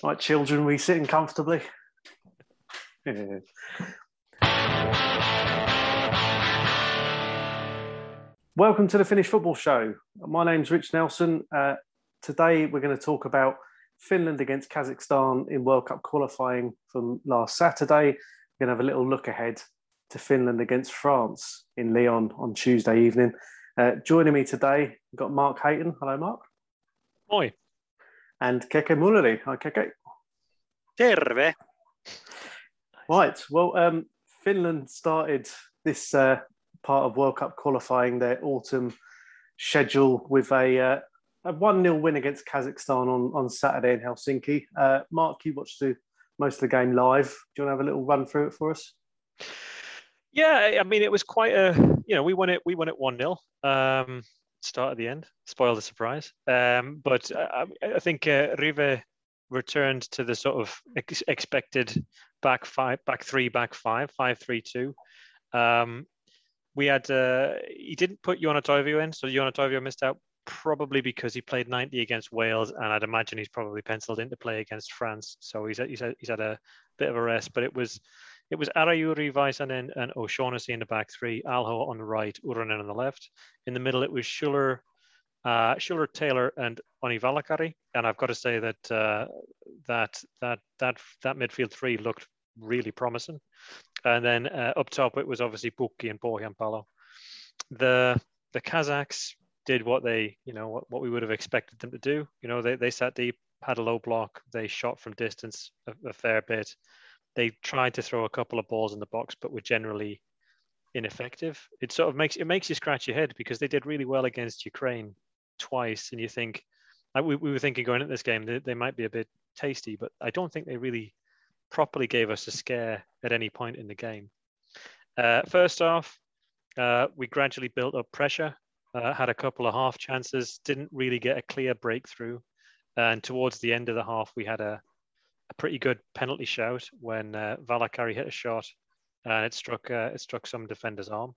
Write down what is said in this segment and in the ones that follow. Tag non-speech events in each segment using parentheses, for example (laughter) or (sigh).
Right, children, we sitting comfortably. Welcome to the Finnish Football Show. My name's Rich Nelson. Uh, today we're going to talk about Finland against Kazakhstan in World Cup qualifying from last Saturday. We're going to have a little look ahead to Finland against France in Lyon on Tuesday evening. Uh, joining me today, we've got Mark Hayton. Hello, Mark. Oi. And Keke Mulleri. Hi, Keke. Terve. Right. Well, um, Finland started this uh, part of World Cup qualifying their autumn schedule with a, uh, a 1 0 win against Kazakhstan on, on Saturday in Helsinki. Uh, Mark, you watched the, most of the game live. Do you want to have a little run through it for us? Yeah, I mean, it was quite a, you know, we won it, we won it 1 0. Um, start at the end, spoil the surprise. Um, but I, I think uh, Rive returned to the sort of ex- expected back five, back three, back five, five, three, two. Um, we had uh, he didn't put Joona Toivio in, so Joona Toivio missed out probably because he played 90 against Wales, and I'd imagine he's probably penciled in to play against France. So he's he's he's had a bit of a rest, but it was it was Arajuuri, Väisänen, and O'Shaughnessy in the back three, Alho on the right, Uronen on the left. In the middle, it was Schuller, uh, Schuller, Taylor, and Onni Valakari. And I've got to say that uh, that that that that midfield three looked really promising. And then uh, up top, it was obviously Pukki and Pohjanpalo. The the Kazakhs did what they, you know, what, what we would have expected them to do. You know, they, they sat deep, had a low block, they shot from distance a, a fair bit they tried to throw a couple of balls in the box, but were generally ineffective. It sort of makes it makes you scratch your head because they did really well against Ukraine twice, and you think we, we were thinking going into this game they, they might be a bit tasty, but I don't think they really properly gave us a scare at any point in the game. Uh, first off, uh, we gradually built up pressure, uh, had a couple of half chances, didn't really get a clear breakthrough, and towards the end of the half we had a a pretty good penalty shout when uh, Valakari hit a shot and it struck uh, it struck some defender's arm.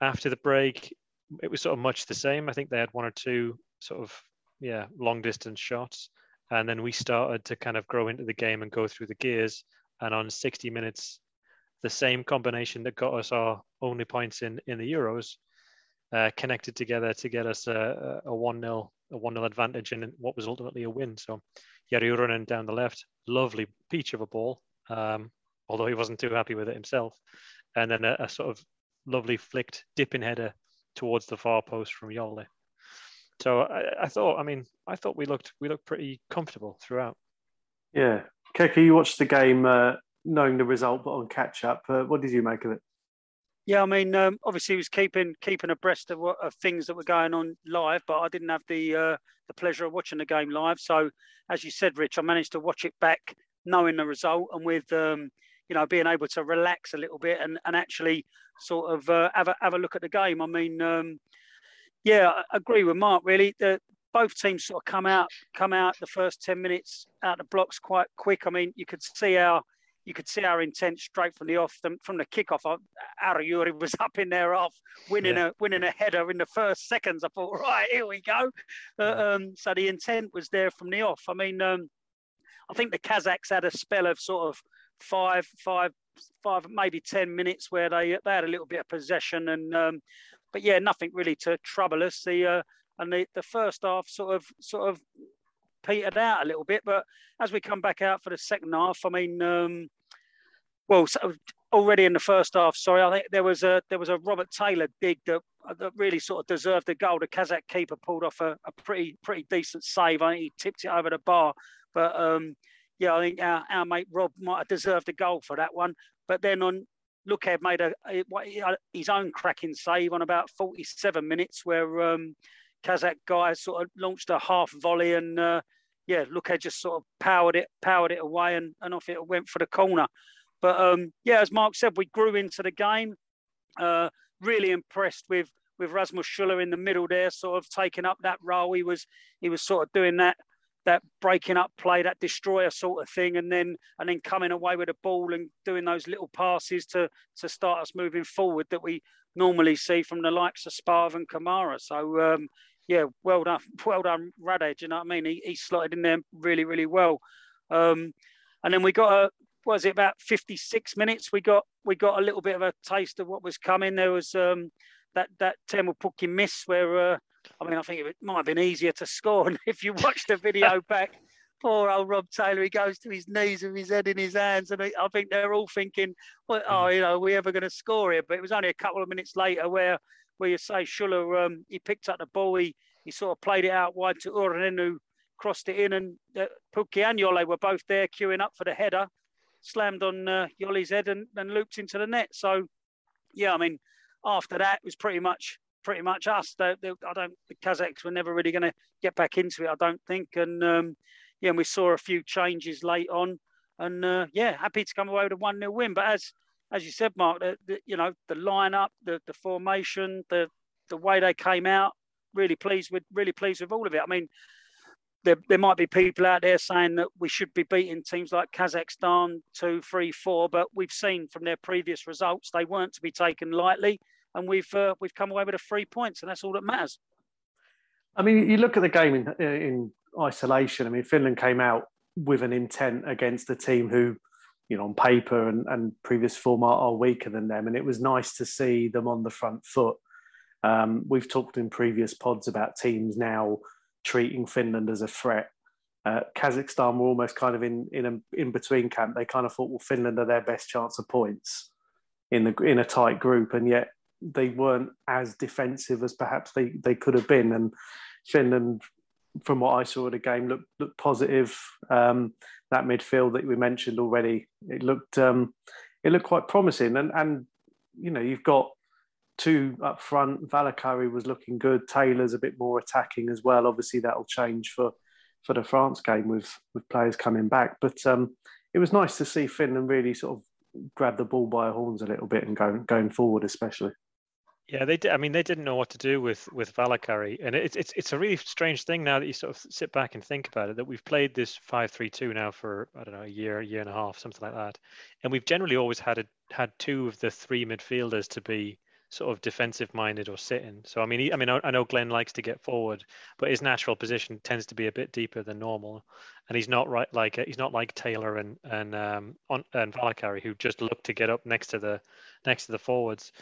After the break, it was sort of much the same. I think they had one or two sort of yeah long distance shots, and then we started to kind of grow into the game and go through the gears. And on 60 minutes, the same combination that got us our only points in in the Euros uh, connected together to get us a, a one 0 a one 0 advantage in what was ultimately a win. So Jere Uronen down the left, lovely peach of a ball, um, although he wasn't too happy with it himself. And then a, a, sort of lovely flicked dipping header towards the far post from Jolle. So I, I, thought, I mean, I thought we looked we looked pretty comfortable throughout. Yeah, Keke, you watched the game uh, knowing the result, but on catch up. Uh, what did you make of it? Yeah, I mean, um, obviously he was keeping keeping abreast of, of things that were going on live, but I didn't have the uh, the pleasure of watching the game live. So, as you said, Rich, I managed to watch it back, knowing the result, and with um, you know being able to relax a little bit and, and actually sort of uh, have a have a look at the game. I mean, um, yeah, I agree with Mark. Really, the, both teams sort of come out come out the first ten minutes out the blocks quite quick. I mean, you could see how you could see our intent straight from the off from the kickoff. Arajuuri was up in there off winning yeah. a winning a header in the first seconds. I thought, right here we go. Uh, um, so the intent was there from the off. I mean, um, I think the Kazakhs had a spell of sort of five, five, five, maybe ten minutes where they they had a little bit of possession and, um, but yeah, nothing really to trouble us. The uh, and the, the first half sort of sort of petered out a little bit. But as we come back out for the second half, I mean, um, well, so already in the first half, sorry, I think there was a there was a Robert Taylor dig that that really sort of deserved a goal. The Kazakh keeper pulled off a, a pretty pretty decent save. I think he tipped it over the bar, but um, yeah, I think our, our mate Rob might have deserved a goal for that one. But then on Lukeb made a, a, his own cracking save on about 47 minutes, where um, Kazakh guy sort of launched a half volley and uh, yeah, Lukeb just sort of powered it powered it away and, and off it went for the corner. But um, yeah, as Mark said, we grew into the game. Uh, really impressed with with Rasmus Schuller in the middle there, sort of taking up that role. He was he was sort of doing that that breaking up play, that destroyer sort of thing, and then and then coming away with a ball and doing those little passes to to start us moving forward that we normally see from the likes of Sparv and Kamara. So um, yeah, well done, (laughs) well done, Radej. You know what I mean? He, he slotted in there really, really well. Um, and then we got a was it about 56 minutes? We got we got a little bit of a taste of what was coming. There was um, that that Teemu Pukki miss where uh, I mean I think it might have been easier to score. (laughs) And if you watch the video (laughs) back, poor old Rob Taylor, he goes to his knees with his head in his hands, and I think they're all thinking, well, oh, mm. you know, are we ever going to score here? But it was only a couple of minutes later where where you say Schuller, um, he picked up the ball, he, he sort of played it out wide to Uronen, who crossed it in, and uh, and Jolle were both there queuing up for the header, slammed on uh, Jolle's head and, and looped into the net. So, yeah, I mean, after that, it was pretty much pretty much us. They, they, I don't. The Kazakhs were never really going to get back into it. I don't think. And um, yeah, and we saw a few changes late on, and uh, yeah, happy to come away with a one 0 win. But as as you said, Mark, the, the, you know the lineup, the the formation, the the way they came out, really pleased with really pleased with all of it. I mean, there, there might be people out there saying that we should be beating teams like Kazakhstan two, three, four, but we've seen from their previous results they weren't to be taken lightly, and we've uh, we've come away with a three points, and that's all that matters. I mean, you look at the game in, in isolation. I mean, Finland came out with an intent against a team who, you know, on paper and, and previous form are, are weaker than them, and it was nice to see them on the front foot. Um, we've talked in previous pods about teams now treating Finland as a threat. Uh, Kazakhstan were almost kind of in in a in between camp. They kind of thought, well, Finland are their best chance of points in the in a tight group, and yet they weren't as defensive as perhaps they they could have been. And Finland, from what I saw of the game, looked looked positive. Um, that midfield that we mentioned already, it looked um, it looked quite promising. And and you know you've got two up front. Valakari was looking good. Taylor's a bit more attacking as well. Obviously, that'll change for for the France game with with players coming back. But um, it was nice to see Finland really sort of grab the ball by the horns a little bit and going going forward, especially. Yeah, they did. I mean, they didn't know what to do with with Valakari, and it's it's it's a really strange thing now that you sort of sit back and think about it. That we've played this five three two now for I don't know a year, year and a half, something like that, and we've generally always had a, had two of the three midfielders to be sort of defensive minded or sitting. So I mean, I mean, I know Glenn likes to get forward, but his natural position tends to be a bit deeper than normal, and he's not right like he's not like Taylor and and um on, and Valakari who just look to get up next to the next to the forwards,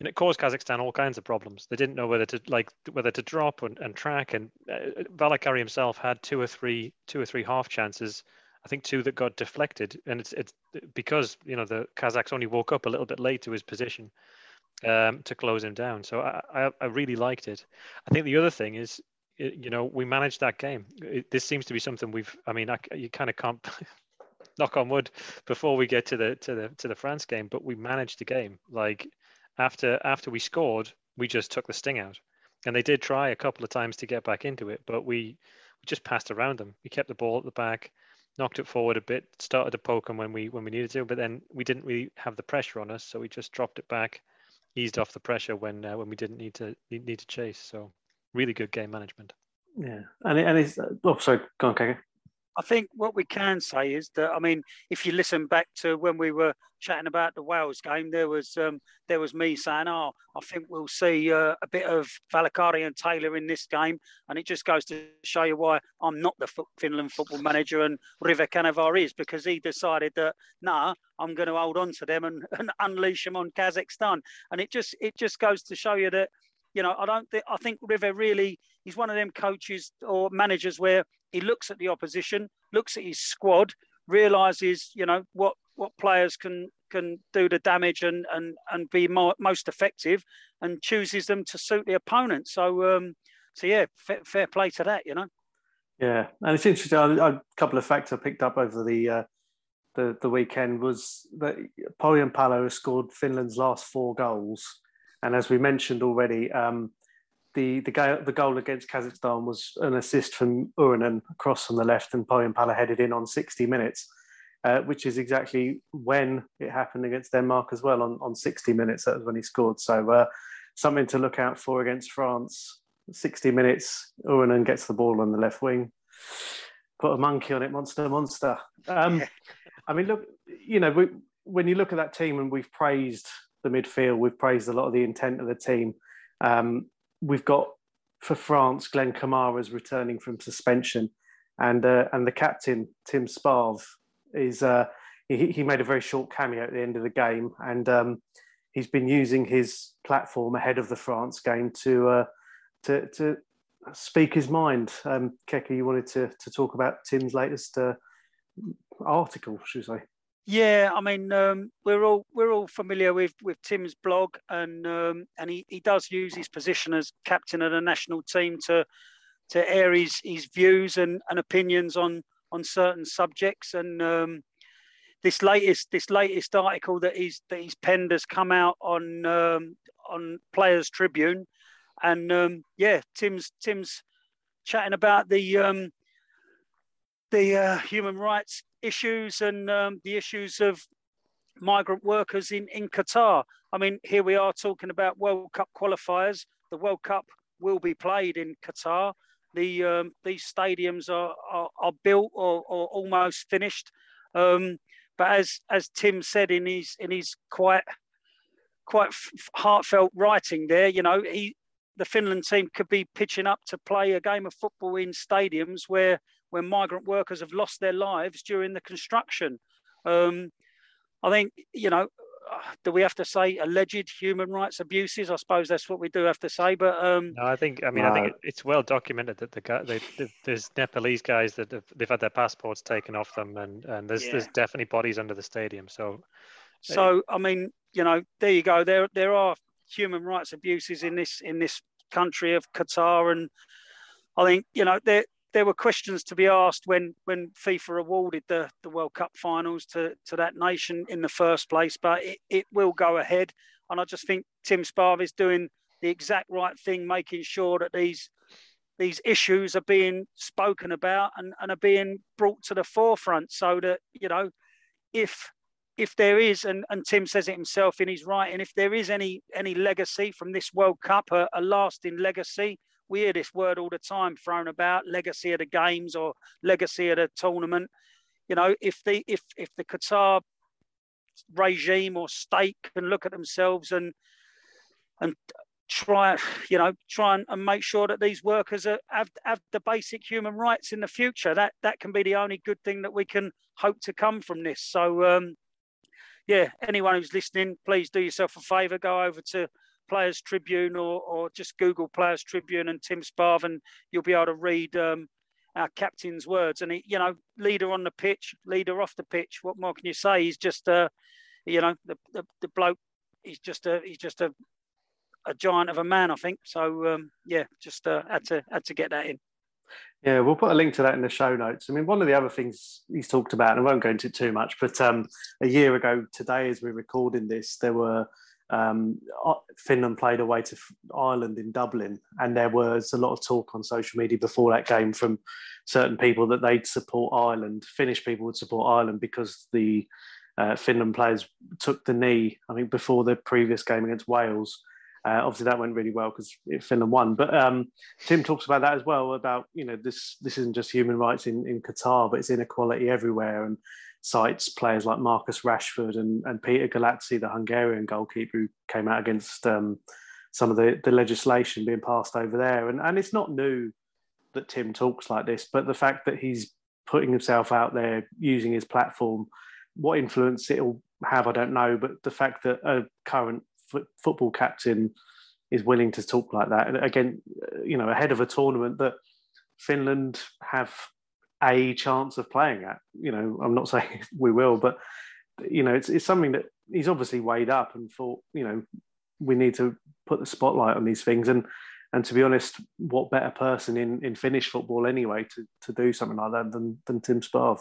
and it caused Kazakhstan all kinds of problems. They didn't know whether to like whether to drop and, and track, and uh, Valakari himself had two or three two or three half chances. I think two that got deflected, and it's it's because you know the Kazakhs only woke up a little bit late to his position um, to close him down. So I, I, I, really liked it. I think the other thing is, you know, we managed that game. This seems to be something we've. I mean, I, you kind of can't (laughs) knock on wood before we get to the to the to the France game, but we managed the game. Like after after we scored, we just took the sting out, and they did try a couple of times to get back into it, but we, we just passed around them. We kept the ball at the back knocked it forward a bit, started to poke them when we when we needed to, but then we didn't really have the pressure on us, so we just dropped it back eased off the pressure when uh, when we didn't need to need to chase. So really good game management. Yeah, and and it's oh sorry, go on, Keke. I think what we can say is that I mean, if you listen back to when we were chatting about the Wales game, there was um, there was me saying, "Oh, I think we'll see uh, a bit of Valakari and Taylor in this game," and it just goes to show you why I'm not the Finland football manager and Rive Kanerva is because he decided that nah, I'm going to hold on to them and, (laughs) and unleash them on Kazakhstan, and it just it just goes to show you that you know, I don't think I think Rive really he's one of them coaches or managers where he looks at the opposition, looks at his squad, realizes you know what what players can can do the damage and and and be more, most effective, and chooses them to suit the opponent. So um, so yeah, fair, fair play to that, you know. Yeah, and it's interesting. A couple of facts I picked up over the uh, the the weekend was that Pohjanpalo scored Finland's last four goals, and as we mentioned already, um, the the, goal, the goal against Kazakhstan was an assist from Uronen across from the left, and Pohjanpalo headed in on 60 minutes, uh, which is exactly when it happened against Denmark as well on, on 60 minutes. That was when he scored. So uh, something to look out for against France. 60 minutes, Uronen gets the ball on the left wing. Put a monkey on it, monster, monster. Um, (laughs) I mean, look, you know, we, when you look at that team and we've praised the midfield, we've praised a lot of the intent of the team. Um, we've got for France, Glenn Kamara is returning from suspension. and uh, and the captain Tim Sparv is uh, he, he made a very short cameo at the end of the game, and um, he's been using his platform ahead of the France game to uh, to to speak his mind. Um, Keke, you wanted to to talk about Tim's latest uh, article, should we say? Yeah, I mean, um, we're all we're all familiar with with Tim's blog, and um, and he, he does use his position as captain of the national team to to air his, his views and, and opinions on on certain subjects. And um, this latest this latest article that he's that he's penned has come out on um, on Players Tribune, and um, yeah, Tim's Tim's chatting about the um, the uh, human rights issues and um, the issues of migrant workers in, in Qatar. I mean, here we are talking about World Cup qualifiers. The World Cup will be played in Qatar. The um, these stadiums are, are, are built or, or, almost finished. Um, but as as Tim said in his in his quite quite heartfelt writing there, you know, he the Finland team could be pitching up to play a game of football in stadiums where where migrant workers have lost their lives during the construction. Um, I think, you know, do we have to say alleged human rights abuses? I suppose that's what we do have to say. But um, no, I think I mean uh, I think it's well documented that the guy they, there's Nepalese guys that have, they've had their passports taken off them, and and there's yeah. there's definitely bodies under the stadium. So, so I mean, you know, there you go. There there are human rights abuses in this in this country of Qatar, and I think you know there there were questions to be asked when when FIFA awarded the, the World Cup finals to, to that nation in the first place, but it, it will go ahead. And I just think Tim Sparv is doing the exact right thing, making sure that these these issues are being spoken about and, and are being brought to the forefront so that, you know, if if there is, and, and Tim says it himself in his writing, if there is any any legacy from this World Cup, a, a lasting legacy, we hear this word all the time thrown about legacy of the games or legacy of the tournament. You know if the if if the qatar regime or state can look at themselves and and try you know try and, and make sure that these workers are, have have the basic human rights in the future that that can be the only good thing that we can hope to come from this. So um yeah anyone who's listening please do yourself a favor go over to Players Tribune or, or just Google Players Tribune and Tim Sparv, and you'll be able to read um, our captain's words. And, he, you know, leader on the pitch, leader off the pitch. What more can you say? He's just, uh, you know, the, the, the bloke, he's just a, he's just a, a giant of a man, I think. So, um, yeah, just uh, had, to, had to get that in. Yeah, we'll put a link to that in the show notes. I mean, one of the other things he's talked about, and I won't go into it too much, but um, a year ago today, as we're recording this, there were um, Finland played away to Ireland in Dublin, and there was a lot of talk on social media before that game from certain people that they'd support Ireland. Finnish people would support Ireland because the uh, Finland players took the knee. I think before the previous game against Wales. Uh, obviously, that went really well because Finland won. But um, Tim talks about that as well. About you know this this isn't just human rights in, in Qatar, but it's inequality everywhere, and cites players like Marcus Rashford and, and Peter Gulacsi, the Hungarian goalkeeper who came out against um, some of the, the legislation being passed over there. And, and it's not new that Tim talks like this, but the fact that he's putting himself out there using his platform, what influence it'll have, I don't know. But the fact that a current f- football captain is willing to talk like that, and again, you know, ahead of a tournament that Finland have a chance of playing at. You know, I'm not (laughs) saying we will, but you know, it's it's something that he's obviously weighed up and thought, you know, we need to put the spotlight on these things. And and to be honest, what better person in, in Finnish football anyway to, to do something like that than than Tim Sparv?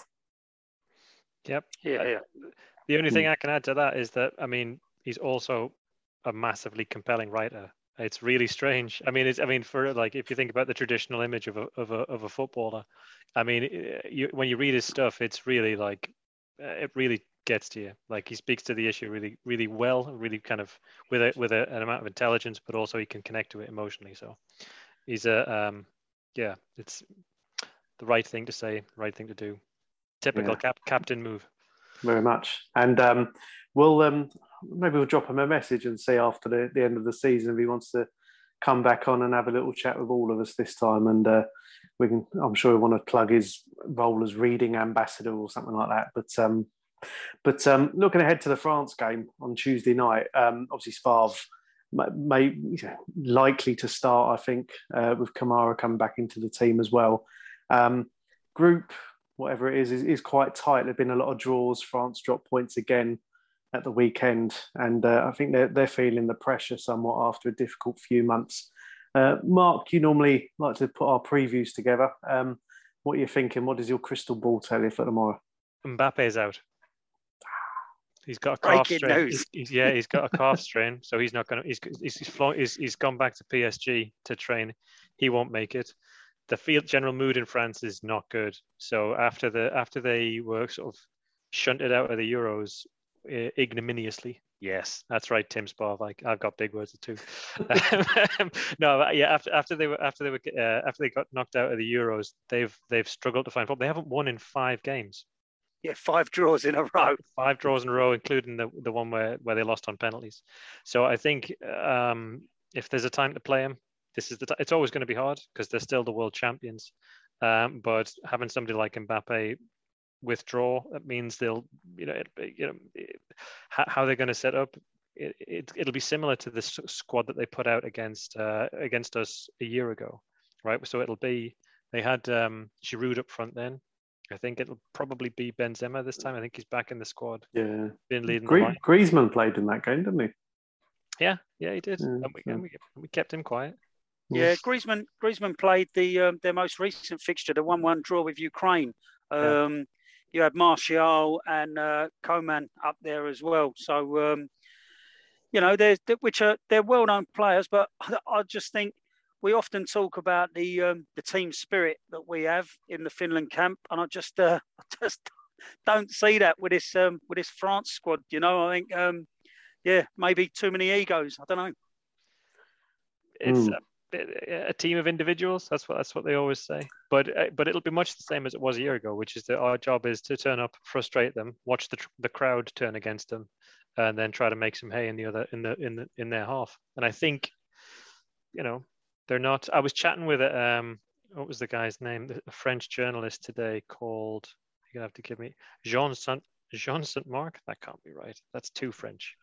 Yep. Yeah, yeah. The only hmm. thing I can add to that is that I mean he's also a massively compelling writer. It's really strange. I mean, it's I mean for like if you think about the traditional image of a of a of a footballer, I mean, eh, you, when you read his stuff, it's really like eh, it really gets to you. Like he speaks to the issue really really well, really kind of with a with a, an amount of intelligence, but also he can connect to it emotionally. So he's a um, yeah, it's the right thing to say, right thing to do. Typical yeah. cap, captain move. Very much, and um, we'll um, maybe we'll drop him a message and see after the, the end of the season if he wants to come back on and have a little chat with all of us this time. And uh, we can, I'm sure, we want to plug his role as reading ambassador or something like that. But um, but um, looking ahead to the France game on Tuesday night, um, obviously Sparv may, likely to start. I think uh, with Kamara coming back into the team as well. Um, group, whatever it is, is, is quite tight. There've been a lot of draws. France dropped points again at the weekend, and uh, I think they're they're feeling the pressure somewhat after a difficult few months. Uh, Mark, you normally like to put our previews together. Um, what are you thinking? What does your crystal ball tell you for tomorrow? Mbappe's out. He's got a calf Breaking strain. news. He's, he's- yeah, he's got a calf strain, so he's not going to. He's he's he's, flown, he's he's gone back to PSG to train. He won't make it. The field general mood in France is not good. So after the after they were sort of shunted out of the Euros ignominiously. Yes, that's right, Tim Sparv. I, I've got big words too. (laughs) Um, (laughs) no, but yeah. After after they were after they were uh, after they got knocked out of the Euros, they've they've struggled to find football. They haven't won in five games Yeah, five draws in a row. five draws in a row, including the the one where, where they lost on penalties. So I think um, if there's a time to play them, this is the. T- it's always going to be hard because they're still the world champions. Um, but having somebody like Mbappe withdraw, that means they'll, you know, it, you know, it, how, how they're going to set up. It, it, it'll be similar to the squad that they put out against uh, against us a year ago, right? So it'll be they had um, Giroud up front then. I think it'll probably be Benzema this time. I think he's back in the squad. Yeah, Been leading the Griezmann played in that game, didn't he? Yeah, yeah, he did. Yeah, and, we, so- and we, we kept him quiet. Yeah, Griezmann Griezmann played the um, their most recent fixture, the one-one draw with Ukraine. Yeah. Um, You had Martial and uh, Coman up there as well. So um, you know, there's which are they're well-known players, but I, (laughs) I just think we often talk about the um, the team spirit that we have in the Finland camp, and I just uh, (laughs) I just don't see that with this um, with this France squad. You know, I think um, yeah, maybe too many egos. I don't know. It's Mm. a, a team of individuals. That's what that's what they always say. But uh, but it'll be much the same as it was a year ago, which is that our job is to turn up, frustrate them, watch the the crowd turn against them, and then try to make some hay in the other in the in the in their half. And I think, you know, they're not. I was chatting with um, what was the guy's name? A French journalist today called. You're gonna have to give me Jean Saint Jean Saint Marc. That can't be right. That's too French.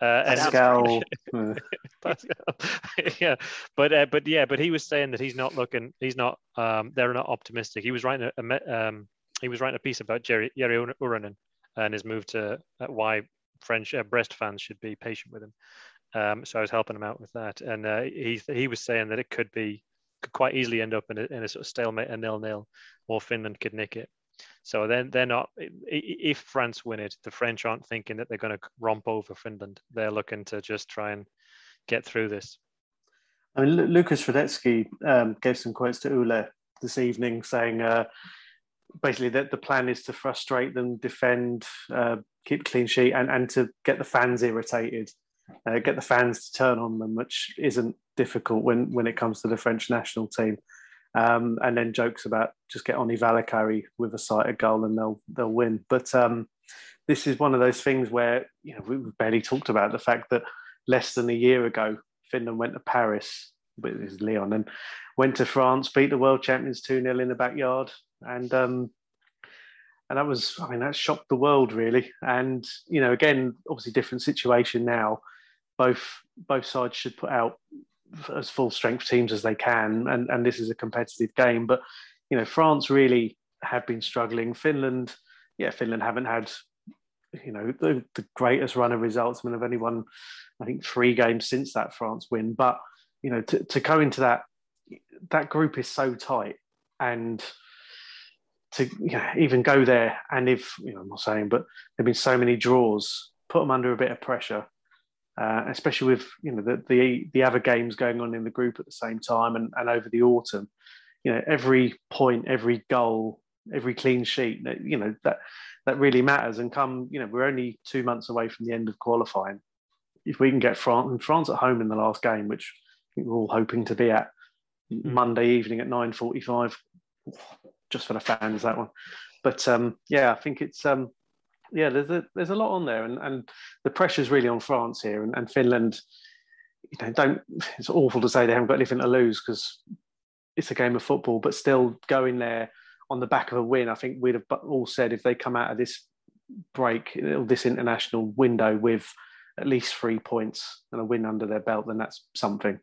Uh, and- Pascal. (laughs) Pascal. (laughs) yeah, but uh, but yeah, but he was saying that he's not looking. He's not. Um, they're not optimistic. He was writing a, a um, he was writing a piece about Jere Jere Uronen and his move to uh, why French uh, Brest fans should be patient with him. Um, so I was helping him out with that, and uh, he he was saying that it could be could quite easily end up in a, in a sort of stalemate, a nil nil, or Finland could nick it. So then they're not. If France win it, the French aren't thinking that they're going to romp over Finland. They're looking to just try and get through this. I mean, Lu- Lukas Hradecky um, gave some quotes to Yle this evening, saying uh, basically that the plan is to frustrate them, defend, uh, keep clean sheet, and, and to get the fans irritated, uh, get the fans to turn on them, which isn't difficult when when it comes to the French national team. Um, and then jokes about just get Onni Valakari with a sighted goal and they'll they'll win. But um, this is one of those things where you know we've barely talked about the fact that less than a year ago Finland went to Paris with his Leon and went to France, beat the world champions 2 0 in the backyard. And um, and that was, I mean, that shocked the world really. And, you know, again, obviously different situation now. Both both sides should put out as full strength teams as they can. And, and this is a competitive game. But, you know, France really have been struggling. Finland, yeah, Finland haven't had, you know, the, the greatest run of results. I mean, they've only won, I think, three games since that France win. But, you know, to, to go into that, that group is so tight. And to you know, even go there, and if, you know, I'm not saying, but there have been so many draws, put them under a bit of pressure. Uh, especially with you know the, the the other games going on in the group at the same time and, and over the autumn, you know every point, every goal, every clean sheet, that you know that that really matters. And come, you know, we're only two months away from the end of qualifying. If we can get France and France at home in the last game, which we're all hoping to be at Monday evening at nine forty-five, just for the fans that one. But um, yeah, I think it's um, yeah, there's a there's a lot on there, and, and the pressure's really on France here, and, and Finland. you know, don't. (laughs) It's awful to say they haven't got anything to lose because it's a game of football, but still going there on the back of a win. I think we'd have all said if they come out of this break, this international window with at least three points and a win under their belt, then that's something.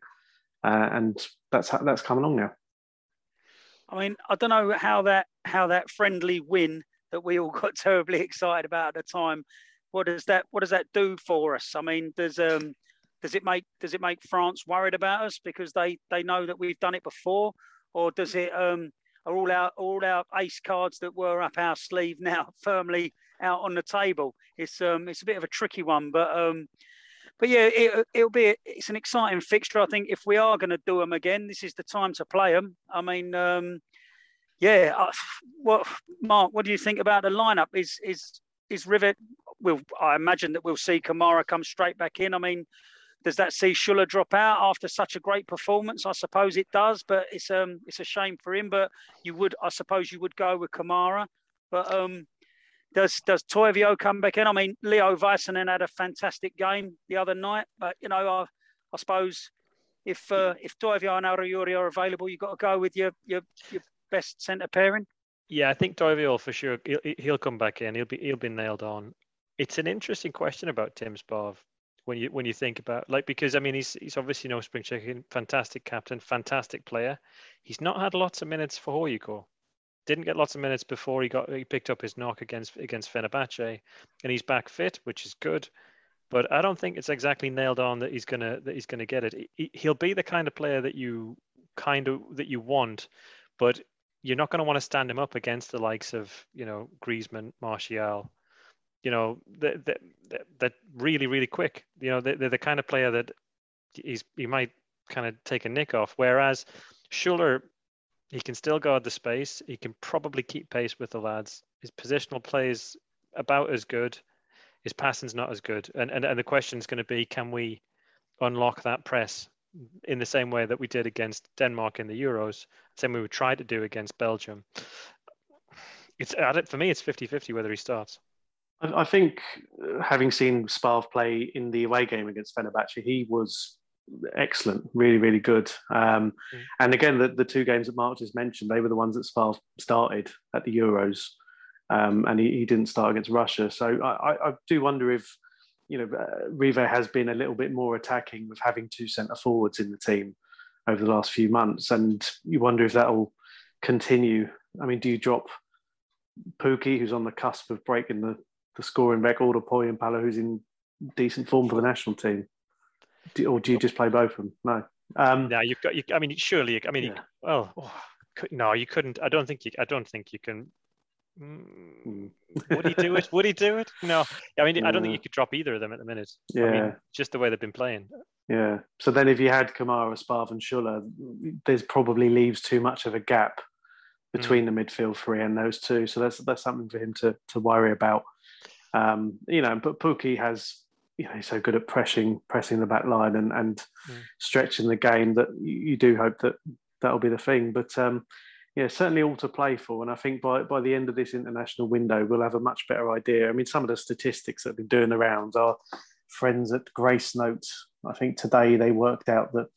Uh, and that's that's come along now. I mean, I don't know how that how that friendly win that we all (laughs) got terribly excited about at the time. What does that what does that do for us? I mean, does um does it make does it make France worried about us because they they know that we've done it before, or does it um are all our all our ace cards that were up our sleeve (laughs) now firmly out on the table? It's um it's a bit of a tricky one, but um but yeah, it, it'll be it's an exciting fixture. I think if we are going to do them again, this is the time to play them. I mean, um, yeah. Uh, Mark? What do you think about the lineup? Is is is Rivet? Will I imagine that we'll see Kamara come straight back in? I mean, does that see Schuller drop out after such a great performance? I suppose it does, but it's um it's a shame for him. But you would, I suppose, you would go with Kamara. But um, does does Toivio come back in? I mean, Leo Väisänen had a fantastic game the other night, but you know, I, I suppose if uh, if Toivio and Arajuuri are available, you've got to go with your your, your best centre pairing. Yeah, I think Toivio for sure. He'll, he'll come back in. He'll be he'll be nailed on. It's an interesting question about Tim Sparv when you when you think about like because I mean he's he's obviously no spring chicken, fantastic captain, fantastic player. He's not had lots of minutes for HJK didn't get lots of minutes before he got he picked up his knock against against Fenerbahce, and he's back fit, which is good. But I don't think it's exactly nailed on that he's gonna that he's gonna get it. He, he'll be the kind of player that you kind of that you want, but you're not going to want to stand him up against the likes of you know Griezmann, Martial, you know that that really really quick. You know they're, they're the kind of player that he's he might kind of take a nick off. Whereas Schuller he can still guard the space. He can probably keep pace with the lads. His positional play is about as good. His passing's not as good. And and, and the question is going to be, can we unlock that press in the same way that we did against Denmark in the Euros, same way we tried to do against Belgium. It's for me. It's 50-50 whether he starts. I think, uh, having seen Sparv play in the away game against Fenerbahce, he was excellent, really, really good. Um, mm. And again, the, the two games that Mark just mentioned, they were the ones that Sparv started at the Euros, um, and he, he, didn't start against Russia. So I, I do wonder if you know uh, Rive has been a little bit more attacking with having two centre forwards in the team over the last few months, and you wonder if that will continue. I mean, do you drop Pukki, who's on the cusp of breaking the, the scoring record, or Pohjanpalo, who's in decent form for the national team? do, or do you just play both of them? No. Um, no, you've got. You, I mean, surely. I mean, yeah. well, oh, no, you couldn't. I don't think you. I don't think you can. Mm, would he do it? Would he do it? No. I mean, yeah. I don't think you could drop either of them at the minute. Yeah. I mean, just the way they've been playing. Yeah. So then, if you had Kamara, Sparv, and Schuller, there's probably leaves too much of a gap between mm. the midfield three and those two. So that's that's something for him to to worry about. Um, you know, but Pukki has you know, he's so good at pressing pressing the back line and, and mm. stretching the game that you, you, do hope that that'll be the thing. But um, yeah, certainly all to play for. And I think by, by the end of this international window, we'll have a much better idea. I mean, some of the statistics that have been doing the rounds, our friends at Gracenotes, I think today they worked out that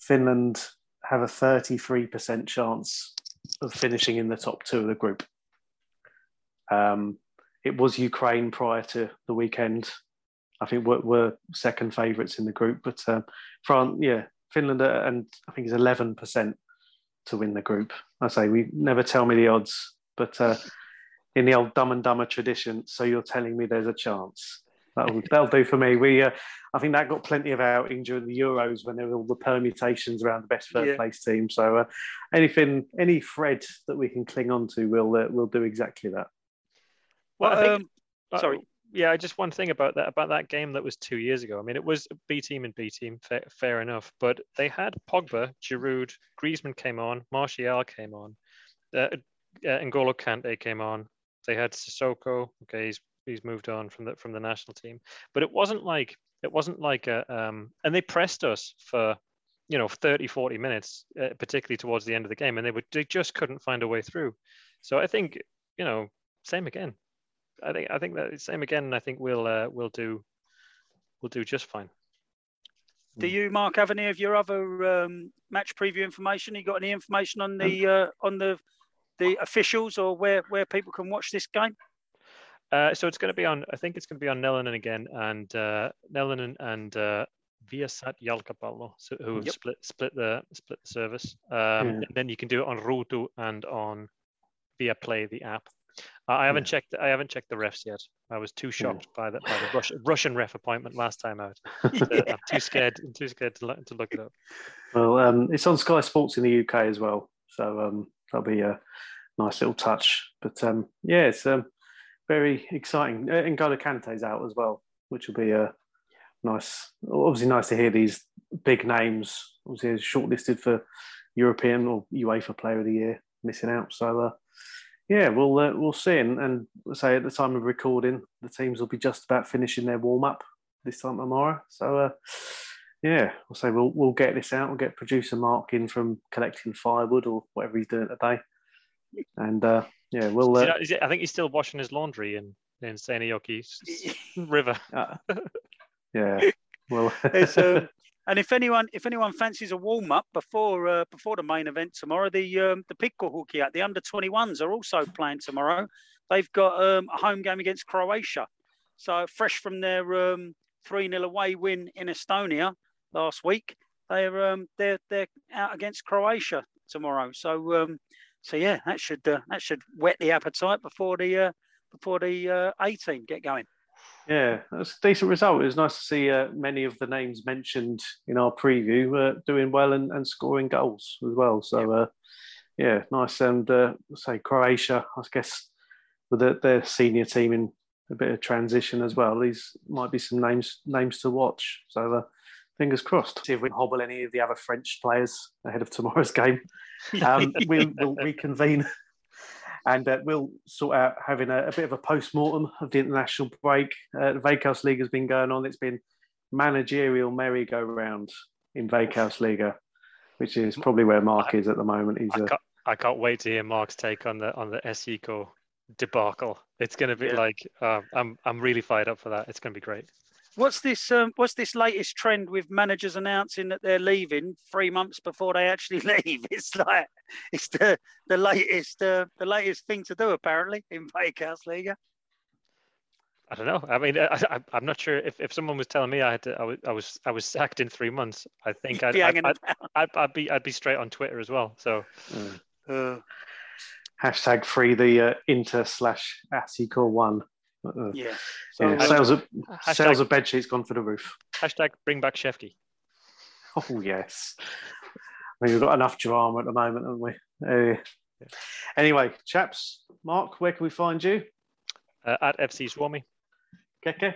Finland have a 33% chance of finishing in the top two of the group. Um, it was Ukraine prior to the weekend I think were, were second favourites in the group. But uh, France, yeah, Finland, and I think it's eleven percent to win the group. I say we never tell me the odds, but uh, in the old Dumb and Dumber tradition, so you're telling me there's a chance. That'll, (laughs) that'll do for me. We, uh, I think that got plenty of outing during the Euros when there were all the permutations around the best third yeah. place team. So uh, anything, any thread that we can cling on to, we'll uh, we'll do exactly that. Well, I think, um, sorry yeah, just one thing about that about that game that was two years ago. I mean, it was B team and B team, fair, fair enough, but they had Pogba, Giroud, Griezmann came on, Martial came on, uh, uh, N'Golo Kante came on. They had Sissoko. Okay, he's he's moved on from the from the national team, but it wasn't like it wasn't like a um, and they pressed us for you know 30 40 minutes uh, particularly towards the end of the game and they would they just couldn't find a way through so i think you know same again I think I think that same again. I think we'll uh, we'll do we'll do just fine. do you, Mark, have any of your other um, match preview information? You got any information on the uh, on the the officials or where where people can watch this game? Uh, so it's going to be on. I think it's going to be on Nelonen again, and uh, Nelonen and uh, Viasat Jalkapallo, so, who have yep. split split the split the service. Um, yeah. And then you can do it on Ruutu and on Viaplay the app. I haven't yeah. checked. I haven't checked the refs yet. I was too shocked yeah. by the by the Russian, Russian ref appointment last time out. (laughs) I'm too scared. I'm too scared to look, to look it up. Well, um, it's on Sky Sports in the UK as well, so um, that'll be a nice little touch. But um, yeah, it's um, very exciting. Uh, N'Golo Kante's out as well, which will be a nice. Obviously, nice to hear these big names. Obviously, shortlisted for European or UEFA Player of the Year, missing out. So. Uh, yeah, we'll uh, we'll see, and, and say at the time of recording, the teams will be just about finishing their warm up this time tomorrow. So, uh, yeah, we'll say we'll we'll get this out. We'll get producer Mark in from collecting firewood or whatever he's doing today, and uh, yeah, we'll. Uh, it, I think he's still washing his laundry in in Seinäjoki (laughs) River. Uh, (laughs) yeah, well, it's, (laughs) um, and if anyone if anyone fancies a warm up before uh, before the main event tomorrow, the um, the at the under 21s are also playing tomorrow. They've got um, a home game against Croatia. So fresh from their um, 3 0 away win in Estonia last week, they're um, they're they're out against Croatia tomorrow. So um, so yeah, that should uh, that should whet the appetite before the uh, before the uh, 18 get going. Yeah, that's a decent result. It was nice to see uh, many of the names mentioned in our preview uh, doing well and, and, scoring goals as well. So, uh, yeah, nice. And uh, say Croatia, I guess, with the, their senior team in a bit of transition as well. These might be some names names to watch. So, uh, fingers crossed. See if we can hobble any of the other French players ahead of tomorrow's game. (laughs) Um, we'll, we'll reconvene and uh, we'll sort out having a, a bit of a post mortem of the international break. Uh, the Veikkaus League has been going on. It's been managerial merry-go-round in Veikkaus Liga, which is probably where Mark is at the moment. He's I, can't, I can't wait to hear Mark's take on the on the SECO debacle. It's going to be yeah. like uh, I'm I'm really fired up for that. It's going to be great. What's this? Um, what's this latest trend with managers announcing that they're leaving three months before they actually (laughs) leave? It's like it's the the latest uh, the latest thing to do apparently in Veikkaus Liga. I don't know. I mean, I, am not sure if, if someone was telling me I had to, I was, I was, I was sacked in three months. I think I'd, I'd, I'd, I'd, I'd, be, I'd be straight on Twitter as well. So, mm. uh, hashtag free the uh, inter slash ASICO one. Uh, yeah. So, yeah. Sales of hashtag, sales of bed sheets gone for the roof. Hashtag bring back Shefki. Oh yes. I mean, we've got enough drama at the moment, haven't we? Uh, yeah. Anyway, chaps, Mark, where can we find you? Uh, at FC Swami. Keke.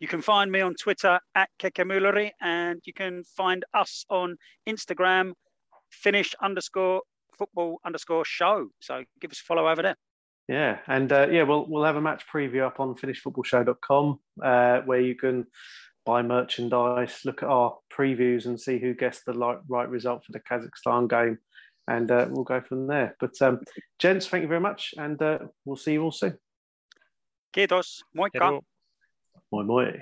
You can find me on Twitter at Keke and you can find us on Instagram, finnish underscore football underscore show. So give us a follow over there. Yeah, and uh, yeah, we'll we'll have a match preview up on finnishfootballshow.com uh, where you can buy merchandise, look at our previews, and see who guessed the right, right result for the Kazakhstan game, and uh, we'll go from there. But um, gents, thank you very much, and uh, we'll see you all soon. Kiitos. Moikka. Moi moi.